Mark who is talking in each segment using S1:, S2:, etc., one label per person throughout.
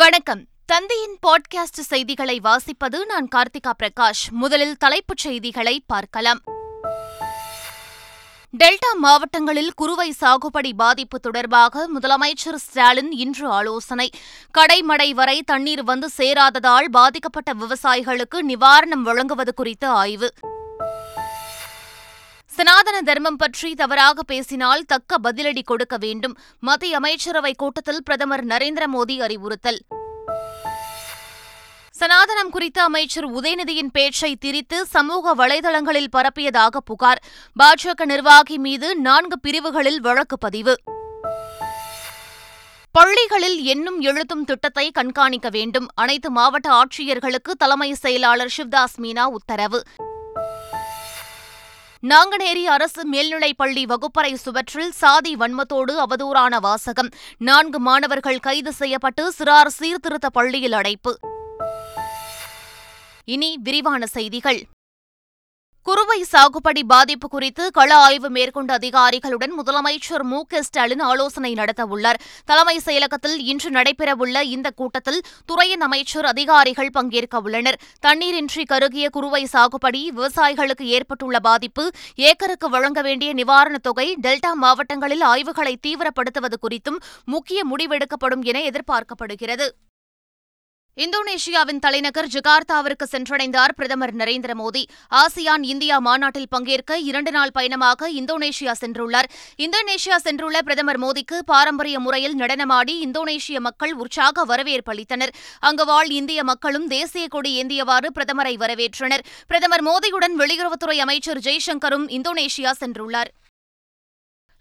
S1: வணக்கம் தந்தையின் பாட்காஸ்ட் செய்திகளை வாசிப்பது நான் கார்த்திகா பிரகாஷ் முதலில் தலைப்புச் செய்திகளை பார்க்கலாம் டெல்டா மாவட்டங்களில் குறுவை சாகுபடி பாதிப்பு தொடர்பாக முதலமைச்சர் ஸ்டாலின் இன்று ஆலோசனை கடைமடை வரை தண்ணீர் வந்து சேராததால் பாதிக்கப்பட்ட விவசாயிகளுக்கு நிவாரணம் வழங்குவது குறித்து ஆய்வு சனாதன தர்மம் பற்றி தவறாக பேசினால் தக்க பதிலடி கொடுக்க வேண்டும் மத்திய அமைச்சரவை கூட்டத்தில் பிரதமர் நரேந்திர மோடி அறிவுறுத்தல் சனாதனம் குறித்த அமைச்சர் உதயநிதியின் பேச்சை திரித்து சமூக வலைதளங்களில் பரப்பியதாக புகார் பாஜக நிர்வாகி மீது நான்கு பிரிவுகளில் வழக்கு பதிவு பள்ளிகளில் எண்ணும் எழுத்தும் திட்டத்தை கண்காணிக்க வேண்டும் அனைத்து மாவட்ட ஆட்சியர்களுக்கு தலைமை செயலாளர் சிவ்தாஸ் மீனா உத்தரவு நாங்குநேரி அரசு மேல்நிலைப் பள்ளி வகுப்பறை சுவற்றில் சாதி வன்மத்தோடு அவதூறான வாசகம் நான்கு மாணவர்கள் கைது செய்யப்பட்டு சிறார் சீர்திருத்த பள்ளியில் அடைப்பு இனி விரிவான செய்திகள் குறுவை சாகுபடி பாதிப்பு குறித்து கள ஆய்வு மேற்கொண்ட அதிகாரிகளுடன் முதலமைச்சர் மு க ஸ்டாலின் ஆலோசனை நடத்தவுள்ளார் தலைமை செயலகத்தில் இன்று நடைபெறவுள்ள இந்த கூட்டத்தில் துறையின் அமைச்சர் அதிகாரிகள் பங்கேற்கவுள்ளனர் தண்ணீரின்றி கருகிய குறுவை சாகுபடி விவசாயிகளுக்கு ஏற்பட்டுள்ள பாதிப்பு ஏக்கருக்கு வழங்க வேண்டிய நிவாரணத் தொகை டெல்டா மாவட்டங்களில் ஆய்வுகளை தீவிரப்படுத்துவது குறித்தும் முக்கிய முடிவெடுக்கப்படும் என எதிர்பார்க்கப்படுகிறது இந்தோனேஷியாவின் தலைநகர் ஜகார்த்தாவிற்கு சென்றடைந்தார் பிரதமர் நரேந்திர மோடி ஆசியான் இந்தியா மாநாட்டில் பங்கேற்க இரண்டு நாள் பயணமாக இந்தோனேஷியா சென்றுள்ளார் இந்தோனேஷியா சென்றுள்ள பிரதமர் மோடிக்கு பாரம்பரிய முறையில் நடனமாடி இந்தோனேஷிய மக்கள் உற்சாக வரவேற்பு அளித்தனர் அங்கு வாழ் இந்திய மக்களும் தேசிய கொடி ஏந்தியவாறு பிரதமரை வரவேற்றனர் பிரதமர் மோடியுடன் வெளியுறவுத்துறை அமைச்சர் ஜெய்சங்கரும் இந்தோனேஷியா சென்றுள்ளார்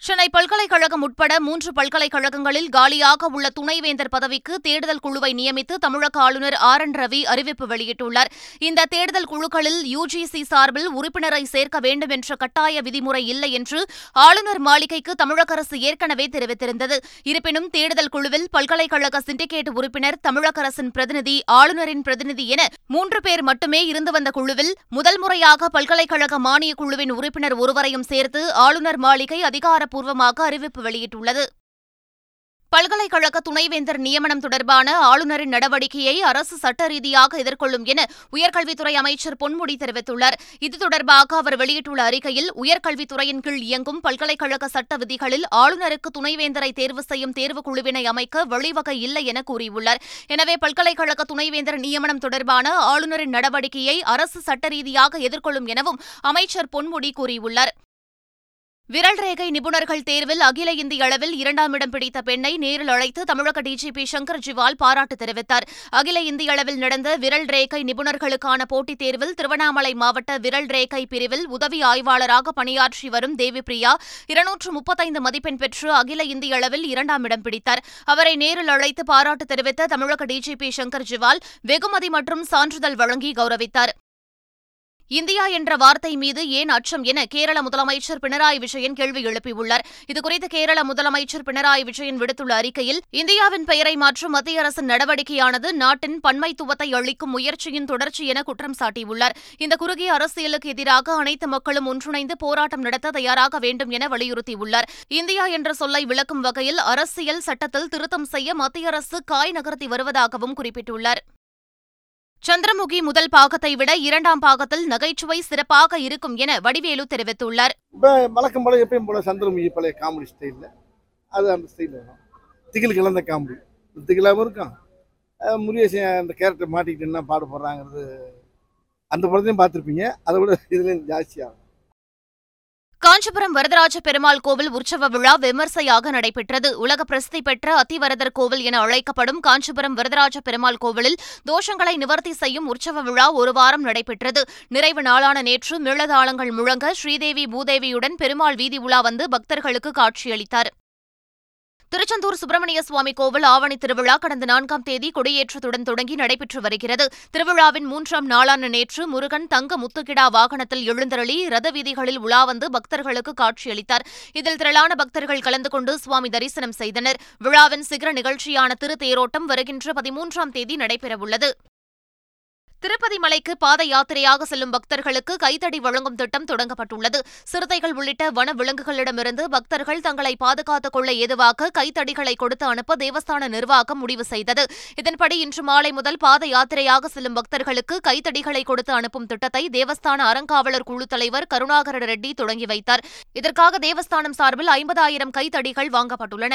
S1: சென்னை பல்கலைக்கழகம் உட்பட மூன்று பல்கலைக்கழகங்களில் காலியாக உள்ள துணைவேந்தர் பதவிக்கு தேடுதல் குழுவை நியமித்து தமிழக ஆளுநர் ஆர் என் ரவி அறிவிப்பு வெளியிட்டுள்ளார் இந்த தேடுதல் குழுக்களில் யுஜிசி சார்பில் உறுப்பினரை சேர்க்க வேண்டும் என்ற கட்டாய விதிமுறை இல்லை என்று ஆளுநர் மாளிகைக்கு தமிழக அரசு ஏற்கனவே தெரிவித்திருந்தது இருப்பினும் தேடுதல் குழுவில் பல்கலைக்கழக சிண்டிகேட் உறுப்பினர் தமிழக அரசின் பிரதிநிதி ஆளுநரின் பிரதிநிதி என மூன்று பேர் மட்டுமே இருந்து வந்த குழுவில் முதல் முறையாக பல்கலைக்கழக மானியக் குழுவின் உறுப்பினர் ஒருவரையும் சேர்த்து ஆளுநர் மாளிகை அதிகார அதிகாரப்பூர்வமாக அறிவிப்பு வெளியிட்டுள்ளது பல்கலைக்கழக துணைவேந்தர் நியமனம் தொடர்பான ஆளுநரின் நடவடிக்கையை அரசு சட்ட ரீதியாக எதிர்கொள்ளும் என உயர்கல்வித்துறை அமைச்சர் பொன்முடி தெரிவித்துள்ளார் இது தொடர்பாக அவர் வெளியிட்டுள்ள அறிக்கையில் உயர்கல்வித்துறையின் கீழ் இயங்கும் பல்கலைக்கழக சட்ட விதிகளில் ஆளுநருக்கு துணைவேந்தரை தேர்வு செய்யும் தேர்வுக் குழுவினை அமைக்க வழிவகை இல்லை என கூறியுள்ளார் எனவே பல்கலைக்கழக துணைவேந்தர் நியமனம் தொடர்பான ஆளுநரின் நடவடிக்கையை அரசு சட்ட ரீதியாக எதிர்கொள்ளும் எனவும் அமைச்சர் பொன்முடி கூறியுள்ளார் விரல் ரேகை நிபுணர்கள் தேர்வில் அகில இந்திய அளவில் இரண்டாம் இடம் பிடித்த பெண்ணை நேரில் அழைத்து தமிழக டிஜிபி சங்கர் ஜிவால் பாராட்டு தெரிவித்தார் அகில இந்திய அளவில் நடந்த விரல் ரேகை நிபுணர்களுக்கான போட்டித் தேர்வில் திருவண்ணாமலை மாவட்ட விரல் ரேகை பிரிவில் உதவி ஆய்வாளராக பணியாற்றி வரும் தேவிபிரியா இருநூற்று முப்பத்தைந்து மதிப்பெண் பெற்று அகில இந்திய அளவில் இரண்டாம் இடம் பிடித்தார் அவரை நேரில் அழைத்து பாராட்டு தெரிவித்த தமிழக டிஜிபி சங்கர் ஜிவால் வெகுமதி மற்றும் சான்றிதழ் வழங்கி கௌரவித்தார் இந்தியா என்ற வார்த்தை மீது ஏன் அச்சம் என கேரள முதலமைச்சர் பினராயி விஜயன் கேள்வி எழுப்பியுள்ளார் இதுகுறித்து கேரள முதலமைச்சர் பினராயி விஜயன் விடுத்துள்ள அறிக்கையில் இந்தியாவின் பெயரை மாற்றும் மத்திய அரசின் நடவடிக்கையானது நாட்டின் பன்மைத்துவத்தை அளிக்கும் முயற்சியின் தொடர்ச்சி என குற்றம் சாட்டியுள்ளார் இந்த குறுகிய அரசியலுக்கு எதிராக அனைத்து மக்களும் ஒன்றிணைந்து போராட்டம் நடத்த தயாராக வேண்டும் என வலியுறுத்தியுள்ளார் இந்தியா என்ற சொல்லை விளக்கும் வகையில் அரசியல் சட்டத்தில் திருத்தம் செய்ய மத்திய அரசு காய் நகர்த்தி வருவதாகவும் குறிப்பிட்டுள்ளார் சந்திரமுகி முதல் பாகத்தை விட இரண்டாம் பாகத்தில் நகைச்சுவை சிறப்பாக இருக்கும் என வடிவேலு
S2: தெரிவித்துள்ளார் வழக்கம் போல எப்பயும் போல சந்திரமுகி பழைய காமெடி ஸ்டைலில் அது அந்த ஸ்டைலில் வரும் திகில் கலந்த காமெடி திகிலாகவும் இருக்கும் முருகேசி அந்த கேரக்டர் மாட்டிக்கிட்டு என்ன பாடு போடுறாங்கிறது அந்த படத்தையும் பார்த்துருப்பீங்க அதை விட இதுலேயும் ஜாஸ்தியாகும்
S1: காஞ்சிபுரம் வரதராஜ பெருமாள் கோவில் உற்சவ விழா விமர்சையாக நடைபெற்றது உலக பிரசித்தி பெற்ற அத்திவரதர் கோவில் என அழைக்கப்படும் காஞ்சிபுரம் வரதராஜ பெருமாள் கோவிலில் தோஷங்களை நிவர்த்தி செய்யும் உற்சவ விழா ஒரு வாரம் நடைபெற்றது நிறைவு நாளான நேற்று மிளதாளங்கள் முழங்க ஸ்ரீதேவி பூதேவியுடன் பெருமாள் வீதி உலா வந்து பக்தர்களுக்கு காட்சியளித்தார் திருச்செந்தூர் சுப்பிரமணிய சுவாமி கோவில் ஆவணி திருவிழா கடந்த நான்காம் தேதி கொடியேற்றத்துடன் தொடங்கி நடைபெற்று வருகிறது திருவிழாவின் மூன்றாம் நாளான நேற்று முருகன் தங்க முத்துக்கிடா வாகனத்தில் எழுந்தருளி ரத வீதிகளில் உலா வந்து பக்தர்களுக்கு காட்சியளித்தார் இதில் திரளான பக்தர்கள் கலந்து கொண்டு சுவாமி தரிசனம் செய்தனர் விழாவின் சிகர நிகழ்ச்சியான திருத்தேரோட்டம் வருகின்ற பதிமூன்றாம் தேதி நடைபெறவுள்ளது திருப்பதி மலைக்கு பாத யாத்திரையாக செல்லும் பக்தர்களுக்கு கைத்தடி வழங்கும் திட்டம் தொடங்கப்பட்டுள்ளது சிறுத்தைகள் உள்ளிட்ட வன விலங்குகளிடமிருந்து பக்தர்கள் தங்களை பாதுகாத்துக் கொள்ள ஏதுவாக கைத்தடிகளை கொடுத்து அனுப்ப தேவஸ்தான நிர்வாகம் முடிவு செய்தது இதன்படி இன்று மாலை முதல் பாத யாத்திரையாக செல்லும் பக்தர்களுக்கு கைத்தடிகளை கொடுத்து அனுப்பும் திட்டத்தை தேவஸ்தான அறங்காவலர் குழு தலைவர் கருணாகர ரெட்டி தொடங்கி வைத்தார் இதற்காக தேவஸ்தானம் சார்பில் ஐம்பதாயிரம் கைத்தடிகள் வாங்கப்பட்டுள்ளன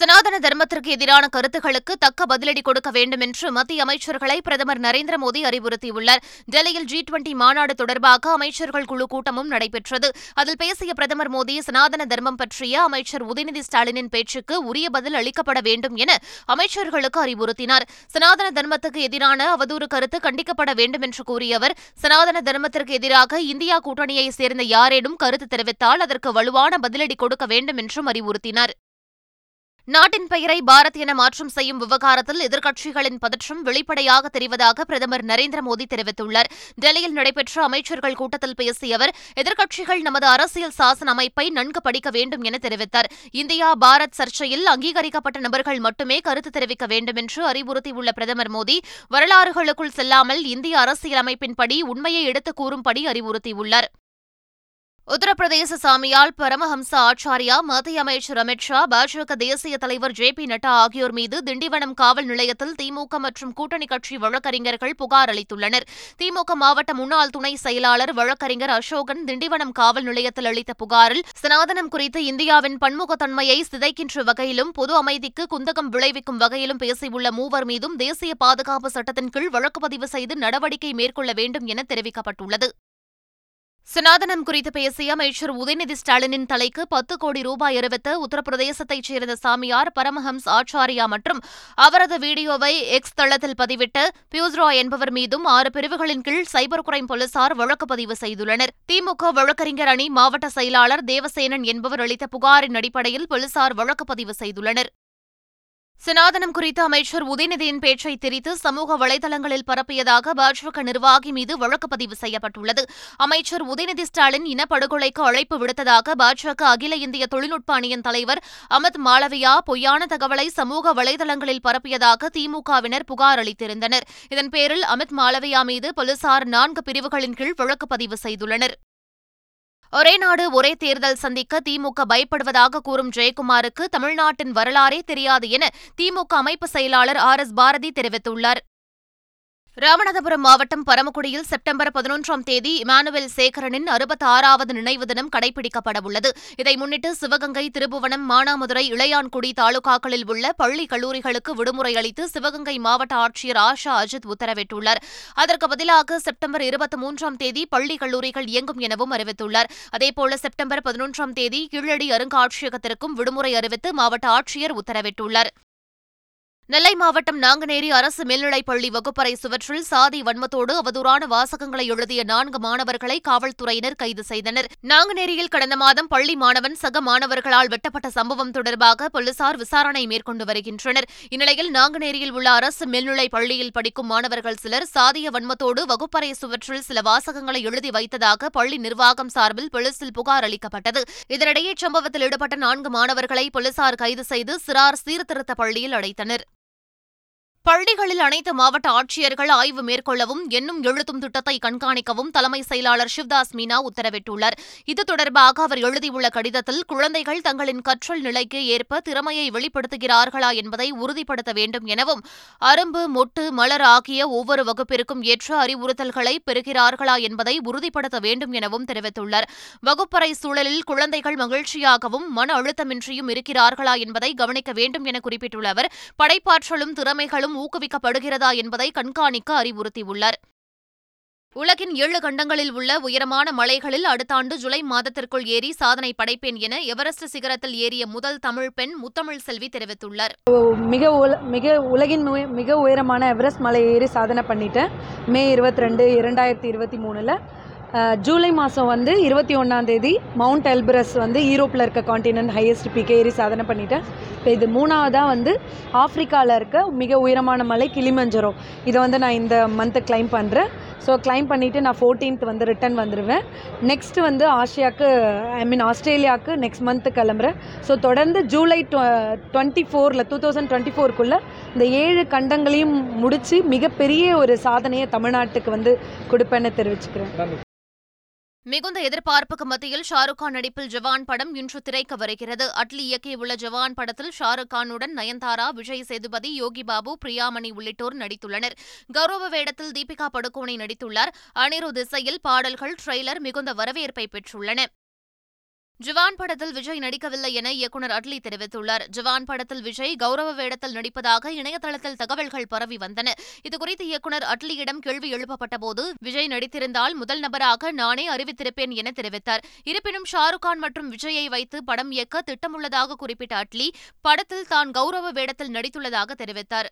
S1: சனாதன தர்மத்திற்கு எதிரான கருத்துக்களுக்கு தக்க பதிலடி கொடுக்க வேண்டும் என்று மத்திய அமைச்சர்களை பிரதமர் நரேந்திர மோடி அறிவுறுத்தியுள்ளார் டெல்லியில் ஜி டுவெண்டி மாநாடு தொடர்பாக அமைச்சர்கள் குழு கூட்டமும் நடைபெற்றது அதில் பேசிய பிரதமர் மோடி சனாதன தர்மம் பற்றிய அமைச்சர் உதயநிதி ஸ்டாலினின் பேச்சுக்கு உரிய பதில் அளிக்கப்பட வேண்டும் என அமைச்சர்களுக்கு அறிவுறுத்தினார் சனாதன தர்மத்துக்கு எதிரான அவதூறு கருத்து கண்டிக்கப்பட வேண்டும் என்று கூறிய அவர் சனாதன தர்மத்திற்கு எதிராக இந்தியா கூட்டணியைச் சேர்ந்த யாரேனும் கருத்து தெரிவித்தால் அதற்கு வலுவான பதிலடி கொடுக்க வேண்டும் என்றும் அறிவுறுத்தினார் நாட்டின் பெயரை பாரத் என மாற்றம் செய்யும் விவகாரத்தில் எதிர்க்கட்சிகளின் பதற்றம் வெளிப்படையாக தெரிவதாக பிரதமர் நரேந்திர மோடி தெரிவித்துள்ளார் டெல்லியில் நடைபெற்ற அமைச்சர்கள் கூட்டத்தில் பேசிய அவர் எதிர்க்கட்சிகள் நமது அரசியல் சாசன அமைப்பை நன்கு படிக்க வேண்டும் என தெரிவித்தார் இந்தியா பாரத் சர்ச்சையில் அங்கீகரிக்கப்பட்ட நபர்கள் மட்டுமே கருத்து தெரிவிக்க வேண்டும் என்று அறிவுறுத்தியுள்ள பிரதமர் மோடி வரலாறுகளுக்குள் செல்லாமல் இந்திய அரசியலமைப்பின்படி உண்மையை எடுத்துக் கூறும்படி அறிவுறுத்தியுள்ளார் உத்தரப்பிரதேச சாமியால் பரமஹம்ச ஆச்சாரியா மத்திய அமைச்சர் அமித் ஷா பாஜக தேசிய தலைவர் ஜே பி நட்டா ஆகியோர் மீது திண்டிவனம் காவல் நிலையத்தில் திமுக மற்றும் கூட்டணி கட்சி வழக்கறிஞர்கள் புகார் அளித்துள்ளனர் திமுக மாவட்ட முன்னாள் துணை செயலாளர் வழக்கறிஞர் அசோகன் திண்டிவனம் காவல் நிலையத்தில் அளித்த புகாரில் சனாதனம் குறித்து இந்தியாவின் பன்முகத்தன்மையை சிதைக்கின்ற வகையிலும் பொது அமைதிக்கு குந்தகம் விளைவிக்கும் வகையிலும் பேசியுள்ள மூவர் மீதும் தேசிய பாதுகாப்பு சட்டத்தின் கீழ் வழக்கு பதிவு செய்து நடவடிக்கை மேற்கொள்ள வேண்டும் என தெரிவிக்கப்பட்டுள்ளது சனாதனம் குறித்து பேசிய அமைச்சர் உதயநிதி ஸ்டாலினின் தலைக்கு பத்து கோடி ரூபாய் அறிவித்த உத்தரப்பிரதேசத்தைச் சேர்ந்த சாமியார் பரமஹம்ஸ் ஆச்சாரியா மற்றும் அவரது வீடியோவை எக்ஸ் தளத்தில் பதிவிட்ட பியூஸ்ரா என்பவர் மீதும் ஆறு பிரிவுகளின் கீழ் சைபர் கிரைம் போலீசார் வழக்கு பதிவு செய்துள்ளனர் திமுக வழக்கறிஞர் அணி மாவட்ட செயலாளர் தேவசேனன் என்பவர் அளித்த புகாரின் அடிப்படையில் போலீசார் வழக்கு பதிவு செய்துள்ளனர் சனாதனம் குறித்து அமைச்சர் உதயநிதியின் பேச்சை திரித்து சமூக வலைதளங்களில் பரப்பியதாக பாஜக நிர்வாகி மீது வழக்கு பதிவு செய்யப்பட்டுள்ளது அமைச்சர் உதயநிதி ஸ்டாலின் இனப்படுகொலைக்கு அழைப்பு விடுத்ததாக பாஜக அகில இந்திய தொழில்நுட்ப அணியின் தலைவர் அமித் மாளவியா பொய்யான தகவலை சமூக வலைதளங்களில் பரப்பியதாக திமுகவினர் புகார் அளித்திருந்தனர் இதன் பேரில் அமித் மாளவியா மீது போலீசார் நான்கு பிரிவுகளின் கீழ் வழக்கு பதிவு செய்துள்ளனர் ஒரே நாடு ஒரே தேர்தல் சந்திக்க திமுக பயப்படுவதாக கூறும் ஜெயக்குமாருக்கு தமிழ்நாட்டின் வரலாறே தெரியாது என திமுக அமைப்பு செயலாளர் ஆர் எஸ் பாரதி தெரிவித்துள்ளார் ராமநாதபுரம் மாவட்டம் பரமக்குடியில் செப்டம்பர் பதினொன்றாம் தேதி இமானுவேல் சேகரனின் அறுபத்தி ஆறாவது நினைவு தினம் கடைபிடிக்கப்படவுள்ளது இதை முன்னிட்டு சிவகங்கை திருபுவனம் மானாமதுரை இளையான்குடி தாலுகாக்களில் உள்ள பள்ளி கல்லூரிகளுக்கு விடுமுறை அளித்து சிவகங்கை மாவட்ட ஆட்சியர் ஆஷா அஜித் உத்தரவிட்டுள்ளார் அதற்கு பதிலாக செப்டம்பர் இருபத்தி மூன்றாம் தேதி பள்ளி கல்லூரிகள் இயங்கும் எனவும் அறிவித்துள்ளார் அதேபோல செப்டம்பர் பதினொன்றாம் தேதி கீழடி அருங்காட்சியகத்திற்கும் விடுமுறை அறிவித்து மாவட்ட ஆட்சியர் உத்தரவிட்டுள்ளார் நெல்லை மாவட்டம் நாங்குநேரி அரசு மேல்நிலைப்பள்ளி வகுப்பறை சுவற்றில் சாதி வன்மத்தோடு அவதூறான வாசகங்களை எழுதிய நான்கு மாணவர்களை காவல்துறையினர் கைது செய்தனர் நாங்குநேரியில் கடந்த மாதம் பள்ளி மாணவன் சக மாணவர்களால் வெட்டப்பட்ட சம்பவம் தொடர்பாக போலீசார் விசாரணை மேற்கொண்டு வருகின்றனர் இந்நிலையில் நாங்குநேரியில் உள்ள அரசு மேல்நிலைப் பள்ளியில் படிக்கும் மாணவர்கள் சிலர் சாதிய வன்மத்தோடு வகுப்பறை சுவற்றில் சில வாசகங்களை எழுதி வைத்ததாக பள்ளி நிர்வாகம் சார்பில் போலீசில் புகார் அளிக்கப்பட்டது இதனிடையே சம்பவத்தில் ஈடுபட்ட நான்கு மாணவர்களை போலீசார் கைது செய்து சிறார் சீர்திருத்த பள்ளியில் அடைத்தனர் பள்ளிகளில் அனைத்து மாவட்ட ஆட்சியர்கள் ஆய்வு மேற்கொள்ளவும் எண்ணும் எழுத்தும் திட்டத்தை கண்காணிக்கவும் தலைமை செயலாளர் சிவ்தாஸ் மீனா உத்தரவிட்டுள்ளார் இது தொடர்பாக அவர் எழுதியுள்ள கடிதத்தில் குழந்தைகள் தங்களின் கற்றல் நிலைக்கு ஏற்ப திறமையை வெளிப்படுத்துகிறார்களா என்பதை உறுதிப்படுத்த வேண்டும் எனவும் அரும்பு மொட்டு மலர் ஆகிய ஒவ்வொரு வகுப்பிற்கும் ஏற்ற அறிவுறுத்தல்களை பெறுகிறார்களா என்பதை உறுதிப்படுத்த வேண்டும் எனவும் தெரிவித்துள்ளார் வகுப்பறை சூழலில் குழந்தைகள் மகிழ்ச்சியாகவும் மன அழுத்தமின்றியும் இருக்கிறார்களா என்பதை கவனிக்க வேண்டும் என குறிப்பிட்டுள்ள அவர் படைப்பாற்றலும் திறமைகளும் ஊக்குவிக்கப்படுகிறதா என்பதை கண்காணிக்க அறிவுறுத்தியுள்ளார் உலகின் ஏழு கண்டங்களில் உள்ள உயரமான மலைகளில் அடுத்த ஆண்டு ஜூலை மாதத்திற்குள் ஏறி சாதனை படைப்பேன் என எவரெஸ்ட் சிகரத்தில் ஏறிய முதல் தமிழ் பெண் முத்தமிழ் செல்வி
S3: தெரிவித்துள்ளார் மிக மிக உலகின் மிக உயரமான எவரெஸ்ட் மலை ஏறி சாதனை பண்ணிட்டேன் மே இருபத்தி ரெண்டு இரண்டாயிரத்தி இருபத்தி மூணுல ஜூலை மாதம் வந்து இருபத்தி ஒன்றாந்தேதி மவுண்ட் எல்பரஸ் வந்து யூரோப்பில் இருக்க காண்டினென்ட் ஹையஸ்ட் பீக் ஏறி சாதனை பண்ணிட்டேன் இப்போ இது மூணாவதாக வந்து ஆஃப்ரிக்காவில் இருக்க மிக உயரமான மலை கிளிமஞ்சரோ இதை வந்து நான் இந்த மந்த்து கிளைம் பண்ணுறேன் ஸோ கிளைம் பண்ணிவிட்டு நான் ஃபோர்டீன்த் வந்து ரிட்டன் வந்துடுவேன் நெக்ஸ்ட் வந்து ஆசியாவுக்கு ஐ மீன் ஆஸ்திரேலியாவுக்கு நெக்ஸ்ட் மந்த்து கிளம்புறேன் ஸோ தொடர்ந்து ஜூலை டொ டுவெண்ட்டி ஃபோரில் டூ தௌசண்ட் டுவெண்ட்டி ஃபோருக்குள்ளே இந்த ஏழு கண்டங்களையும் முடித்து மிகப்பெரிய ஒரு சாதனையை தமிழ்நாட்டுக்கு வந்து கொடுப்பேன்னு தெரிவிச்சுக்கிறேன்
S1: மிகுந்த எதிர்பார்ப்புக்கு மத்தியில் ஷாருக் கான் நடிப்பில் ஜவான் படம் இன்று திரைக்கு வருகிறது அட்லி இயக்கியுள்ள ஜவான் படத்தில் ஷாருக் கானுடன் நயன்தாரா விஜய் சேதுபதி யோகி பாபு பிரியாமணி உள்ளிட்டோர் நடித்துள்ளனர் கௌரவ வேடத்தில் தீபிகா படுகோனே நடித்துள்ளார் அனிரு திசையில் பாடல்கள் ட்ரெய்லர் மிகுந்த வரவேற்பை பெற்றுள்ளன ஜுவான் படத்தில் விஜய் நடிக்கவில்லை என இயக்குநர் அட்லி தெரிவித்துள்ளார் ஜுவான் படத்தில் விஜய் கௌரவ வேடத்தில் நடிப்பதாக இணையதளத்தில் தகவல்கள் பரவி வந்தன இதுகுறித்து இயக்குநர் அட்லியிடம் கேள்வி எழுப்பப்பட்டபோது விஜய் நடித்திருந்தால் முதல் நபராக நானே அறிவித்திருப்பேன் என தெரிவித்தார் இருப்பினும் ஷாருக் மற்றும் விஜயை வைத்து படம் இயக்க திட்டமுள்ளதாக குறிப்பிட்ட அட்லி படத்தில் தான் கௌரவ வேடத்தில் நடித்துள்ளதாக தெரிவித்தார்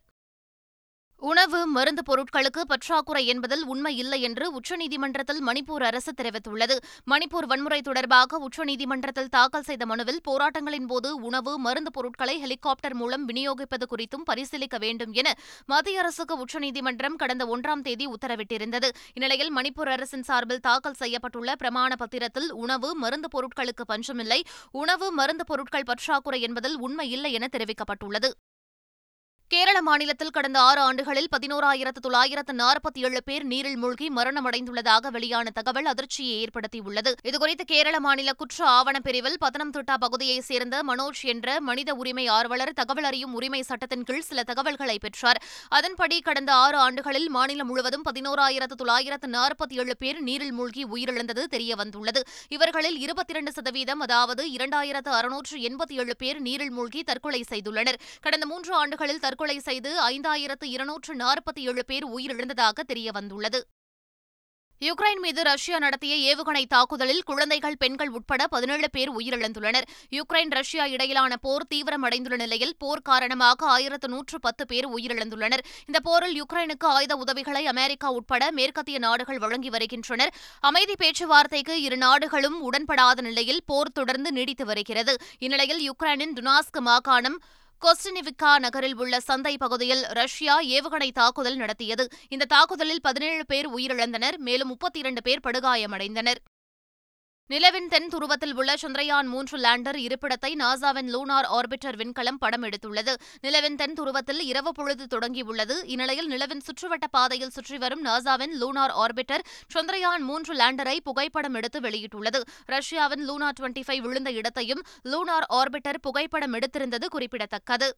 S1: உணவு மருந்து பொருட்களுக்கு பற்றாக்குறை என்பதில் உண்மை இல்லை என்று உச்சநீதிமன்றத்தில் மணிப்பூர் அரசு தெரிவித்துள்ளது மணிப்பூர் வன்முறை தொடர்பாக உச்சநீதிமன்றத்தில் தாக்கல் செய்த மனுவில் போராட்டங்களின் போது உணவு மருந்து பொருட்களை ஹெலிகாப்டர் மூலம் விநியோகிப்பது குறித்தும் பரிசீலிக்க வேண்டும் என மத்திய அரசுக்கு உச்சநீதிமன்றம் கடந்த ஒன்றாம் தேதி உத்தரவிட்டிருந்தது இந்நிலையில் மணிப்பூர் அரசின் சார்பில் தாக்கல் செய்யப்பட்டுள்ள பிரமாண பத்திரத்தில் உணவு மருந்து பொருட்களுக்கு பஞ்சமில்லை உணவு மருந்து பொருட்கள் பற்றாக்குறை என்பதில் உண்மை இல்லை என தெரிவிக்கப்பட்டுள்ளது கேரள மாநிலத்தில் கடந்த ஆறு ஆண்டுகளில் பதினோராயிரத்து தொள்ளாயிரத்து நாற்பத்தி ஏழு பேர் நீரில் மூழ்கி மரணமடைந்துள்ளதாக வெளியான தகவல் அதிர்ச்சியை ஏற்படுத்தியுள்ளது இதுகுறித்து கேரள மாநில குற்ற ஆவணப் பிரிவில் பத்தனம்திட்டா பகுதியைச் சேர்ந்த மனோஜ் என்ற மனித உரிமை ஆர்வலர் தகவல் அறியும் உரிமை சட்டத்தின் கீழ் சில தகவல்களை பெற்றார் அதன்படி கடந்த ஆறு ஆண்டுகளில் மாநிலம் முழுவதும் பதினோராயிரத்து தொள்ளாயிரத்து நாற்பத்தி ஏழு பேர் நீரில் மூழ்கி உயிரிழந்தது தெரியவந்துள்ளது இவர்களில் இருபத்தி இரண்டு சதவீதம் அதாவது இரண்டாயிரத்து அறுநூற்று எண்பத்தி ஏழு பேர் நீரில் மூழ்கி தற்கொலை செய்துள்ளனர் கடந்த மூன்று ஆண்டுகளில் தற்கொலை படுகொலை செய்து ஐந்தாயிரத்து இருநூற்று நாற்பத்தி ஏழு பேர் உயிரிழந்ததாக தெரியவந்துள்ளது யுக்ரைன் மீது ரஷ்யா நடத்திய ஏவுகணை தாக்குதலில் குழந்தைகள் பெண்கள் உட்பட பதினேழு பேர் உயிரிழந்துள்ளனர் யுக்ரைன் ரஷ்யா இடையிலான போர் தீவிரமடைந்துள்ள நிலையில் போர் காரணமாக ஆயிரத்து நூற்று பத்து பேர் உயிரிழந்துள்ளனர் இந்த போரில் யுக்ரைனுக்கு ஆயுத உதவிகளை அமெரிக்கா உட்பட மேற்கத்திய நாடுகள் வழங்கி வருகின்றனர் அமைதி பேச்சுவார்த்தைக்கு இரு நாடுகளும் உடன்படாத நிலையில் போர் தொடர்ந்து நீடித்து வருகிறது இந்நிலையில் யுக்ரைனின் துனாஸ்க் மாகாணம் கொஸ்டினிவிக்கா நகரில் உள்ள சந்தை பகுதியில் ரஷ்யா ஏவுகணை தாக்குதல் நடத்தியது இந்த தாக்குதலில் பதினேழு பேர் உயிரிழந்தனர் மேலும் முப்பத்தி இரண்டு பேர் படுகாயமடைந்தனர் நிலவின் தென் துருவத்தில் உள்ள சந்திரயான் மூன்று லேண்டர் இருப்பிடத்தை நாசாவின் லூனார் ஆர்பிட்டர் விண்கலம் படம் எடுத்துள்ளது நிலவின் தென் துருவத்தில் இரவு பொழுது தொடங்கியுள்ளது இந்நிலையில் நிலவின் சுற்றுவட்ட பாதையில் சுற்றி வரும் நாசாவின் லூனார் ஆர்பிட்டர் சந்திரயான் மூன்று லேண்டரை புகைப்படம் எடுத்து வெளியிட்டுள்ளது ரஷ்யாவின் லூனார் டுவெண்டி ஃபைவ் விழுந்த இடத்தையும் லூனார் ஆர்பிட்டர் புகைப்படம் எடுத்திருந்தது குறிப்பிடத்தக்கது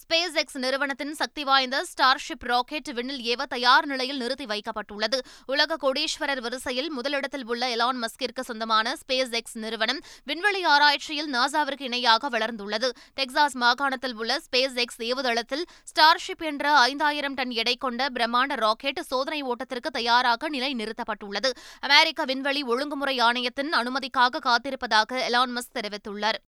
S1: ஸ்பேஸ் எக்ஸ் நிறுவனத்தின் சக்தி வாய்ந்த ஸ்டார்ஷிப் ராக்கெட் விண்ணில் ஏவ தயார் நிலையில் நிறுத்தி வைக்கப்பட்டுள்ளது உலக கோடீஸ்வரர் வரிசையில் முதலிடத்தில் உள்ள எலான் மஸ்கிற்கு சொந்தமான ஸ்பேஸ் எக்ஸ் நிறுவனம் விண்வெளி ஆராய்ச்சியில் நாசாவிற்கு இணையாக வளர்ந்துள்ளது டெக்சாஸ் மாகாணத்தில் உள்ள ஸ்பேஸ் எக்ஸ் ஏவுதளத்தில் ஸ்டார்ஷிப் என்ற ஐந்தாயிரம் டன் எடை கொண்ட பிரம்மாண்ட ராக்கெட் சோதனை ஓட்டத்திற்கு தயாராக நிலை நிறுத்தப்பட்டுள்ளது அமெரிக்க விண்வெளி ஒழுங்குமுறை ஆணையத்தின் அனுமதிக்காக காத்திருப்பதாக எலான் மஸ்க் தெரிவித்துள்ளார்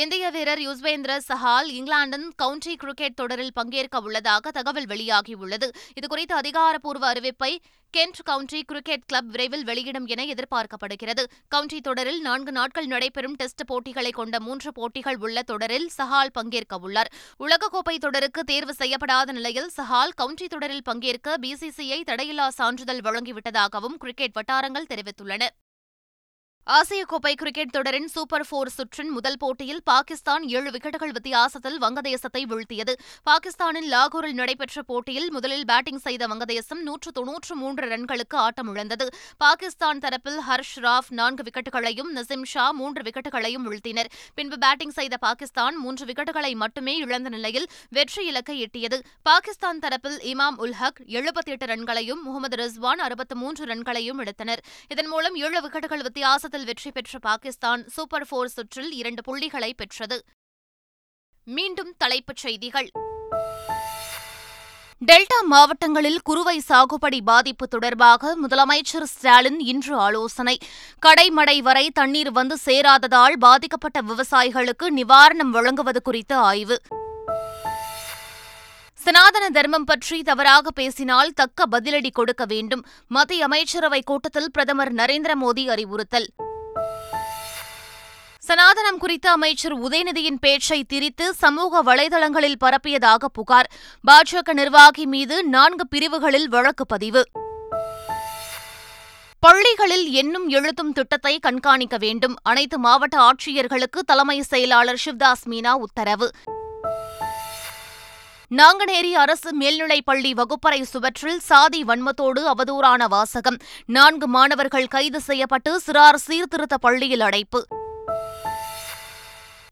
S1: இந்திய வீரர் யுஸ்வேந்திர சஹால் இங்கிலாந்தின் கவுண்டி கிரிக்கெட் தொடரில் பங்கேற்க உள்ளதாக தகவல் வெளியாகியுள்ளது இதுகுறித்த அதிகாரப்பூர்வ அறிவிப்பை கென்ட் கவுண்டி கிரிக்கெட் கிளப் விரைவில் வெளியிடும் என எதிர்பார்க்கப்படுகிறது கவுண்டி தொடரில் நான்கு நாட்கள் நடைபெறும் டெஸ்ட் போட்டிகளை கொண்ட மூன்று போட்டிகள் உள்ள தொடரில் சஹால் பங்கேற்க உள்ளார் உலகக்கோப்பை தொடருக்கு தேர்வு செய்யப்படாத நிலையில் சஹால் கவுண்டி தொடரில் பங்கேற்க பிசிசிஐ தடையில்லா சான்றிதழ் வழங்கிவிட்டதாகவும் கிரிக்கெட் வட்டாரங்கள் தெரிவித்துள்ளன ஆசிய கோப்பை கிரிக்கெட் தொடரின் சூப்பர் போர் சுற்றின் முதல் போட்டியில் பாகிஸ்தான் ஏழு விக்கெட்டுகள் வித்தியாசத்தில் வங்கதேசத்தை வீழ்த்தியது பாகிஸ்தானின் லாகூரில் நடைபெற்ற போட்டியில் முதலில் பேட்டிங் செய்த வங்கதேசம் நூற்று தொன்னூற்று மூன்று ரன்களுக்கு இழந்தது பாகிஸ்தான் தரப்பில் ஹர்ஷ் ராஃப் நான்கு விக்கெட்டுகளையும் நசிம் ஷா மூன்று விக்கெட்டுகளையும் வீழ்த்தினர் பின்பு பேட்டிங் செய்த பாகிஸ்தான் மூன்று விக்கெட்டுகளை மட்டுமே இழந்த நிலையில் வெற்றி இலக்கை எட்டியது பாகிஸ்தான் தரப்பில் இமாம் உல் ஹக் எழுபத்தி எட்டு ரன்களையும் முகமது ரிஸ்வான் அறுபத்து மூன்று ரன்களையும் எடுத்தனர் இதன் மூலம் ஏழு விக்கெட்டுகள் வித்தியாசத்தில் ஆட்டத்தில் வெற்றி பெற்ற பாகிஸ்தான் சூப்பர் போர் சுற்றில் இரண்டு புள்ளிகளை பெற்றது மீண்டும் தலைப்புச் செய்திகள் டெல்டா மாவட்டங்களில் குறுவை சாகுபடி பாதிப்பு தொடர்பாக முதலமைச்சர் ஸ்டாலின் இன்று ஆலோசனை கடைமடை வரை தண்ணீர் வந்து சேராததால் பாதிக்கப்பட்ட விவசாயிகளுக்கு நிவாரணம் வழங்குவது குறித்து ஆய்வு சனாதன தர்மம் பற்றி தவறாக பேசினால் தக்க பதிலடி கொடுக்க வேண்டும் மத்திய அமைச்சரவைக் கூட்டத்தில் பிரதமர் நரேந்திர மோடி அறிவுறுத்தல் சனாதனம் குறித்த அமைச்சர் உதயநிதியின் பேச்சை திரித்து சமூக வலைதளங்களில் பரப்பியதாக புகார் பாஜக நிர்வாகி மீது நான்கு பிரிவுகளில் வழக்கு பதிவு பள்ளிகளில் எண்ணும் எழுத்தும் திட்டத்தை கண்காணிக்க வேண்டும் அனைத்து மாவட்ட ஆட்சியர்களுக்கு தலைமை செயலாளர் சிவ்தாஸ் மீனா உத்தரவு நாங்குநேரி அரசு மேல்நிலைப் பள்ளி வகுப்பறை சுவற்றில் சாதி வன்மத்தோடு அவதூறான வாசகம் நான்கு மாணவர்கள் கைது செய்யப்பட்டு சிறார் சீர்திருத்த பள்ளியில் அடைப்பு